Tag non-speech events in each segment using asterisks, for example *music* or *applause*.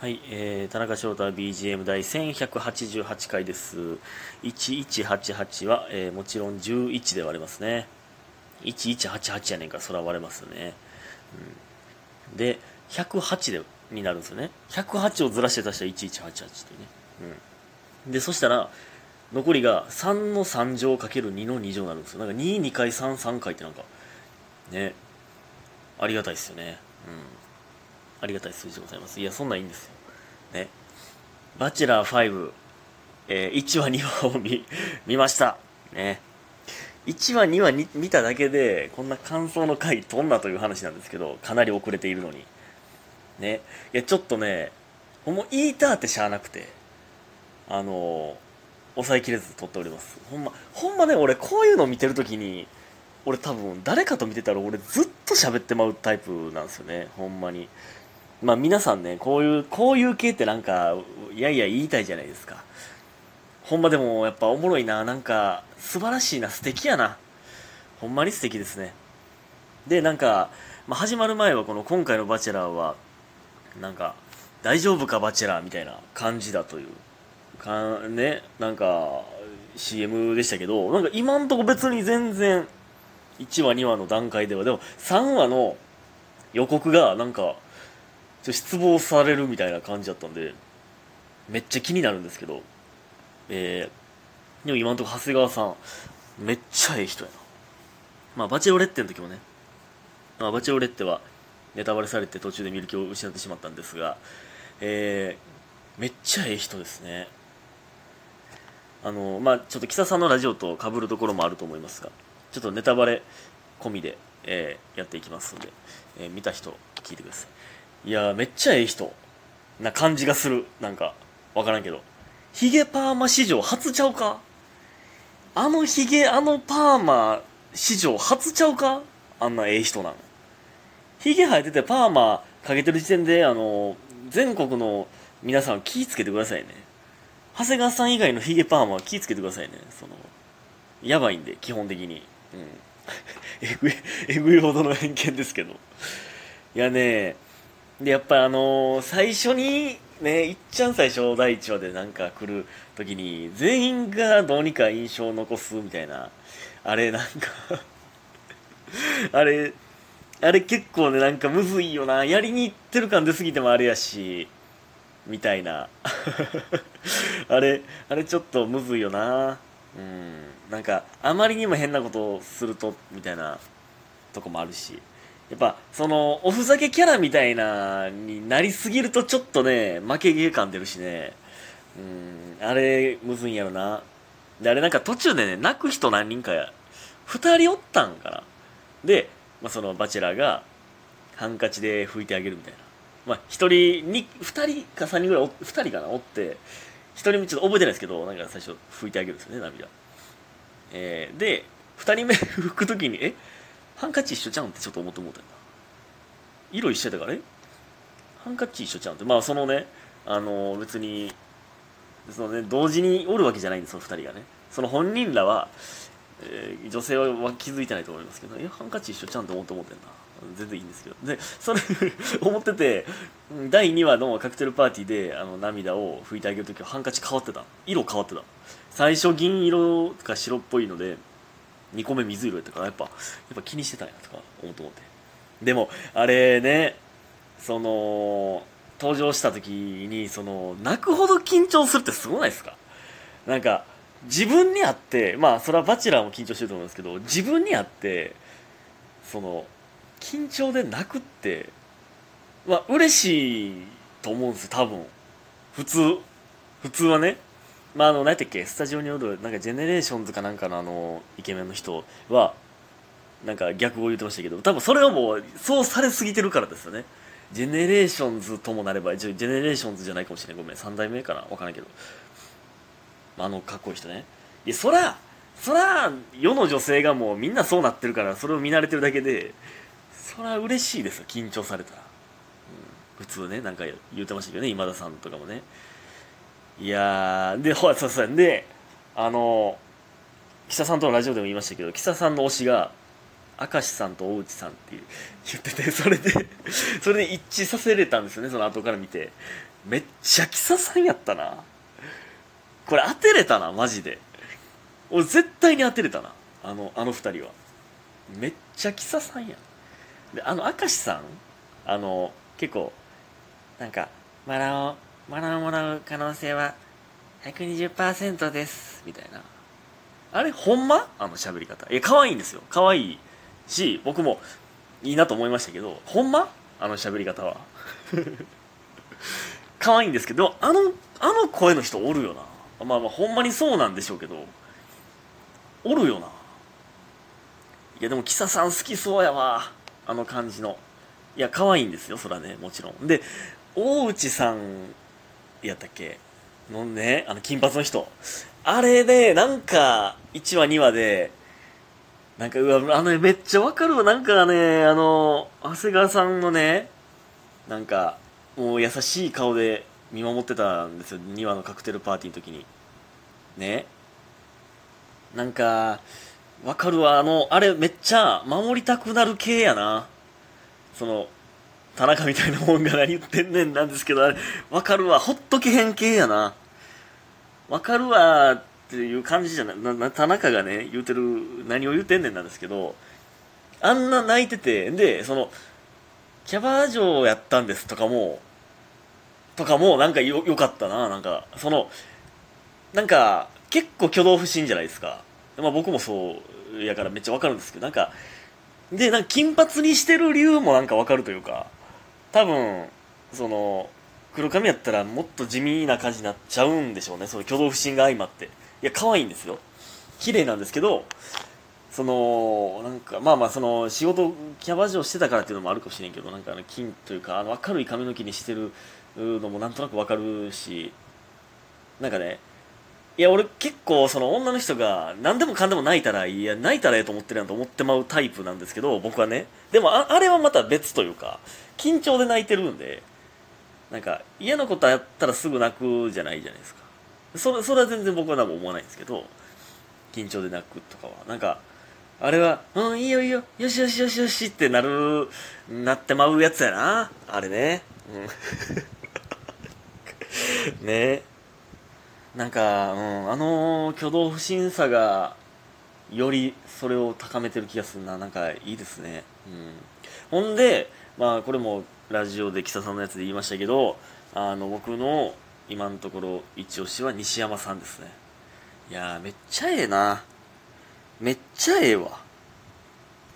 はい、えー、田中翔太 BGM 第1188回です。1188は、えーもちろん11で割れますね。1188やねんから、そら割れますよね。うん、で、108でになるんですよね。108をずらして足したら1188というね。うん。で、そしたら、残りが3の3乗かける2の2乗になるんですよ。なんか2、2回、3、3回ってなんか、ね、ありがたいですよね。うん。ありがたい数字でございます。いや、そんなんいいんですよ。ね。バチェラー5、えー1話、2話を見、*laughs* 見ました。ね。1話、2話に見ただけで、こんな感想の回飛んだという話なんですけど、かなり遅れているのに。ね。いや、ちょっとね、もう言いたってしゃあなくて、あのー抑えきれず撮っております。ほんま、ほんまね、俺こういうの見てるときに、俺多分誰かと見てたら俺ずっと喋ってまうタイプなんですよね、ほんまに。まあ皆さんね、こういう、こういう系ってなんか、いやいや言いたいじゃないですか。ほんまでもやっぱおもろいな、なんか素晴らしいな、素敵やな。ほんまに素敵ですね。で、なんか、まあ、始まる前はこの今回のバチェラーは、なんか、大丈夫かバチェラーみたいな感じだという、かね、なんか、CM でしたけど、なんか今んとこ別に全然、1話2話の段階では、でも3話の予告がなんか、ちょっと失望されるみたいな感じだったんで、めっちゃ気になるんですけど、えー、でも今んとこ長谷川さん、めっちゃええ人やな。まあ、バチェロレッテの時もね、まあ、バチェロレッテはネタバレされて途中で見る気を失ってしまったんですが、えー、めっちゃええ人ですね。あの、まあ、ちょっと木佐さんのラジオと被るところもあると思いますが、ちょっとネタバレ込みで、えーやっていきますので、えー見た人聞いてください。いやー、めっちゃええ人な感じがする。なんか、わからんけど。ヒゲパーマ史上初ちゃうか？あのヒゲ、あのパーマ史上初ちゃうか？あんなええ人なん。ヒゲ生えててパーマかけてる時点で、あの、全国の皆さん気ぃつけてくださいね。長谷川さん以外のヒゲパーマは気ぃつけてくださいね。その、やばいんで、基本的に。うん。*laughs* えぐい、*laughs* えぐいほどの偏見ですけど。いやね、で、やっぱあのー最初に、ね、いっちゃん最初第1話でなんか来る時に、全員がどうにか印象を残すみたいな、あれなんか *laughs* あれ、あれ結構ね、なんかむずいよな。やりに行ってる感出すぎてもあれやし、みたいな。*laughs* あれ、あれちょっとむずいよな。うん。なんか、あまりにも変なことをすると、みたいなとこもあるし。やっぱ、その、おふざけキャラみたいな、になりすぎるとちょっとね、負けゲー感出るしね。うん、あれ、むずいんやろな。で、あれなんか途中でね、泣く人何人かや、二人おったんかな。で、まあ、そのバチェラーが、ハンカチで拭いてあげるみたいな。まあ、一人に、二人か三人ぐらいお、二人かな、おって、一人目ちょっと覚えてないですけど、なんか最初拭いてあげるんですよね、涙。えー、で、二人目拭くときに、え？ハンカチ一緒ちゃんってちょっと思って思ったんだ。色一緒やから、えハンカチ一緒ちゃんって。まあ、そのね、あの別に、そのね、同時におるわけじゃないんです、その二人がね。その本人らは、えー女性は気づいてないと思いますけど、え、ハンカチ一緒ちゃんって思って思ってんな。全然いいんですけど。で、それ *laughs* 思ってて、第2話のカクテルパーティーで、あの、涙を拭いてあげるときはハンカチ変わってた。色変わってた。最初銀色か白っぽいので、2個目水色やったから、やっぱ、やっぱ気にしてたんやとか思って思って。でも、あれね、その、登場した時に、その、泣くほど緊張するってすごないですか？なんか、自分にあって、まあ、それはバチェラーも緊張してると思うんですけど、自分にあって、その、緊張で泣くって、まあ、嬉しいと思うんですよ、多分。普通。普通はね。まあ、あの、何やったっけ、スタジオにおる、なんか、 GENERATIONS かなんかのあの、イケメンの人は、なんか逆を言ってましたけど、多分それはもう、そうされすぎてるからですよね。 GENERATIONS ともなれば、ジェ GENERATIONS じゃないかもしれない。ごめん、三代目かな？わからんけど。まあの、かっこいい人ね。いや、そら、そら、世の女性がもうみんなそうなってるから、それを見慣れてるだけで、そら嬉しいですよ、緊張されたら。うん、普通ね、なんか言ってましたけどね、今田さんとかもね。いや、で、ほら、そうそう、で、あの、岸田さんとのラジオでも言いましたけど、岸田さんの推しが、明石さんと大内さんっていう言っててそれで *laughs* それで一致させれたんですよねその後から見て。めっちゃキサさんやったな。これ当てれたなマジで。俺絶対に当てれたなあのあの二人は。めっちゃキサさんやであの明石さんあの結構なんかマラをマラをもらう可能性は120%ですみたいな。あれほんま？あの喋り方。いや可愛いんですよ。可愛いし僕もいいなと思いましたけどほんま？あの喋り方は。*laughs* 可愛いんですけどあのあの声の人おるよな。まあまあほんまにそうなんでしょうけどおるよな。いやでもキサさん好きそうやわ。あの感じの。いや可愛いんですよそらねもちろん。で大内さんやったっけ？のねあの金髪の人。あれでなんか1話2話でなんかうわあのめっちゃわかるわ。なんかねあの長谷川さんのねなんかもう優しい顔で見守ってたんですよ。2話のカクテルパーティーの時に。ね。なんかわかるわ。あのあれめっちゃ守りたくなる系やな。その田中みたいなもんが何言ってんねんなんですけどあれわかるわ。ほっとけへん系やな。わかるわっていう感じじゃない。な田中がね言うてる何を言うてんねんなんですけどあんな泣いててでそのキャバ嬢やったんですとかもとかもなんかよよかったな。なんかそのなんか結構挙動不審じゃないですか。まあ僕もそうやからめっちゃわかるんですけどなんかでなんか金髪にしてる理由もなんかわかるというか多分その黒髪やったらもっと地味な感じになっちゃうんでしょうね。その挙動不審が相まって。いや可愛いんですよ。綺麗なんですけどそのなんかまあまあその仕事キャバ嬢してたからっていうのもあるかもしれんけどなんかあの金というかあの明るい髪の毛にしてるのもなんとなくわかるしなんかねいや俺結構その女の人が何でもかんでも泣いたらいや泣いたらええと思ってるやんと思ってまうタイプなんですけど僕はね。でもああれはまた別というか緊張で泣いてるんでなんか嫌なことやったらすぐ泣くじゃないじゃないですか。それそれは全然僕は何も思わないんですけど緊張で泣くとかは。なんかあれは「うんいいよいいよ。よしよしよしよし」ってなるなってまうやつやな。あれね。うん。*laughs* ね。なんか、うん、あの挙動不審さがよりそれを高めてる気がするな。なんかいいですね、うん、ほんでまあこれもラジオで木佐さんのやつで言いましたけどあの僕の今のところ一押しは西山さんですね。いやーめっちゃええな。めっちゃええわ。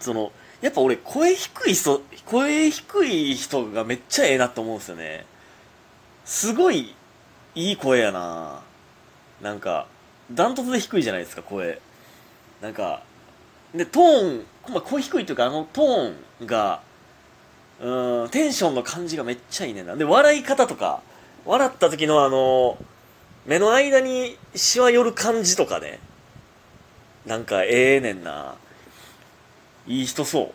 そのやっぱ俺声低い人声低い人がめっちゃええなと思うんですよね。すごいいい声やな。なんかダントツで低いじゃないですか声。なんかでトーン、まあ、声低いというかあのトーンがうんテンションの感じがめっちゃいいねんな。で笑い方とか笑った時のあの目の間にしわ寄る感じとかね。なんかええねんな。いい人そ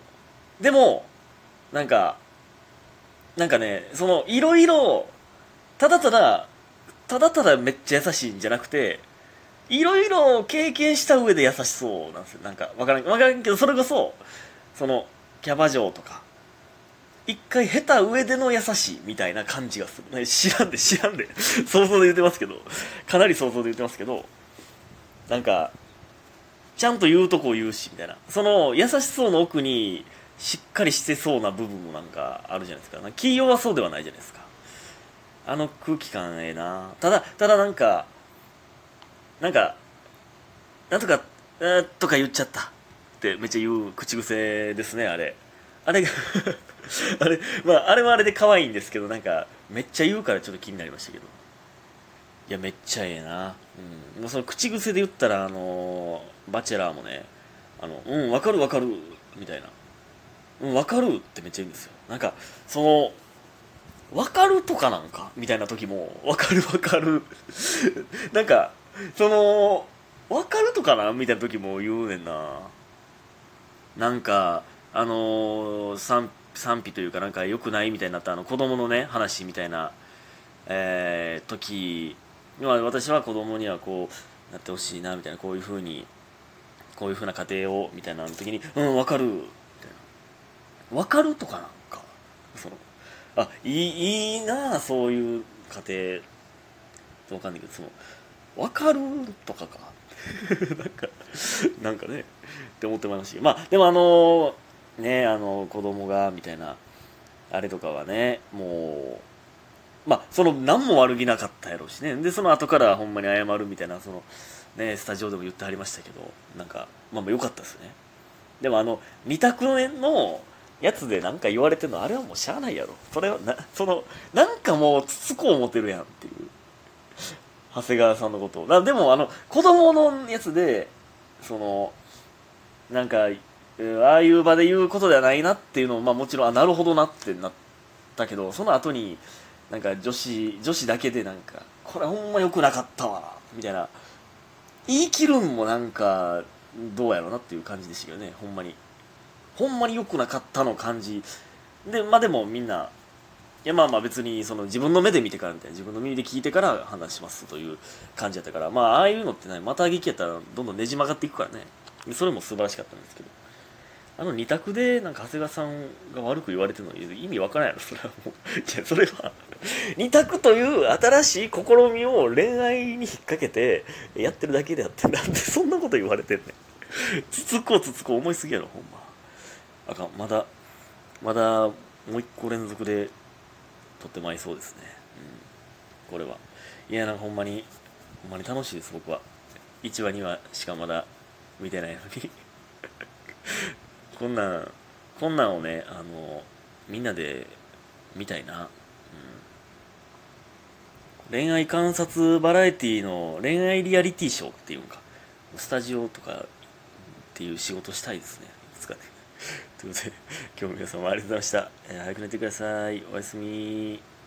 う。でもなんかなんかねそのいろいろただただただただめっちゃ優しいんじゃなくて、いろいろ経験した上で優しそうなんですよ。なんか、わからん、わからんけど、それこそ、その、キャバ嬢とか、一回下手上での優しいみたいな感じがする。知らんで、知らんで。*laughs* 想像で言ってますけど、かなり想像で言ってますけど、なんか、ちゃんと言うとこを言うし、みたいな。その、優しそうの奥に、しっかりしてそうな部分もなんかあるじゃないですか。企業はそうではないじゃないですか。あの空気感ええな。ただただなんかなんかなんとかえー、とか言っちゃった。ってめっちゃ言う口癖ですねあれ。あれが *laughs* あれまああれはあれで可愛いんですけどなんかめっちゃ言うからちょっと気になりましたけど。いやめっちゃええな。うん。もうその口癖で言ったらあのバチェラーもねあのうんわかるわかるみたいな。うんわかるってめっちゃ言うんですよ。なんかその分かるとかなんか？みたいな時も分かる分かる。*laughs* なんかその分かるとかなみたいな時も言うねんな。なんかあの、賛賛否というかなんか良くない？みたいになったあの子供のね話みたいな、えー、時私は子供にはこうなってほしいなみたいなこういうふうにこういうふうな家庭をみたいな時にうん分かる。みたいな。分かるとかなんか？そのあいいいいなあそういう家庭。わかんないけどその分かるとかか。*laughs* なんかなんかねって思ってまいまし。たまあでもあのねあの子供がみたいなあれとかはねもうまあその何も悪気なかったやろうしね。でその後からほんまに謝るみたいなそのねスタジオでも言ってはりましたけどなんかまあまあ良かったですね。でもあの二択のやつで何か言われてるのあれはもうしゃあないやろ。それはなそのなんかもうつつこう思てるやんっていう。長谷川さんのことを。でもあの子供のやつでそのなんかああいう場で言うことではないなっていうのも、まあ、もちろんあなるほどなってなったけどその後になんか女子女子だけでなんかこれほんま良くなかったわみたいな。言い切るんもなんかどうやろうなっていう感じでしたけどねほんまに。ほんまに良くなかったの感じ。でまあでもみんないやまあまあ別にその自分の目で見てからみたいな自分の耳で聞いてから判断しますという感じやったからまあああいうのってねまた劇やったらどんどんねじ曲がっていくからね。それも素晴らしかったんですけど。あの2択でなんか長谷川さんが悪く言われてるのに意味わからんやろそれはもう。いやそれは2択という新しい試みを恋愛に引っ掛けてやってるだけであってなんでそんなこと言われてんねん。つつこうつつこう思いすぎやろほんま。あかん。まだまだもう1個連続で撮ってまいそうですね、うん、これは。いやなんかほんまにほんまに楽しいです僕は。1話2話しかまだ見てないのに。*laughs* こんなんこんなんをねあのみんなで見たいな、うん、恋愛観察バラエティの恋愛リアリティショーっていうのか。スタジオとかっていう仕事したいですね。いつかね。ということで *laughs* 今日も皆様ありがとうございました、えー、早く寝てください。おやすみ。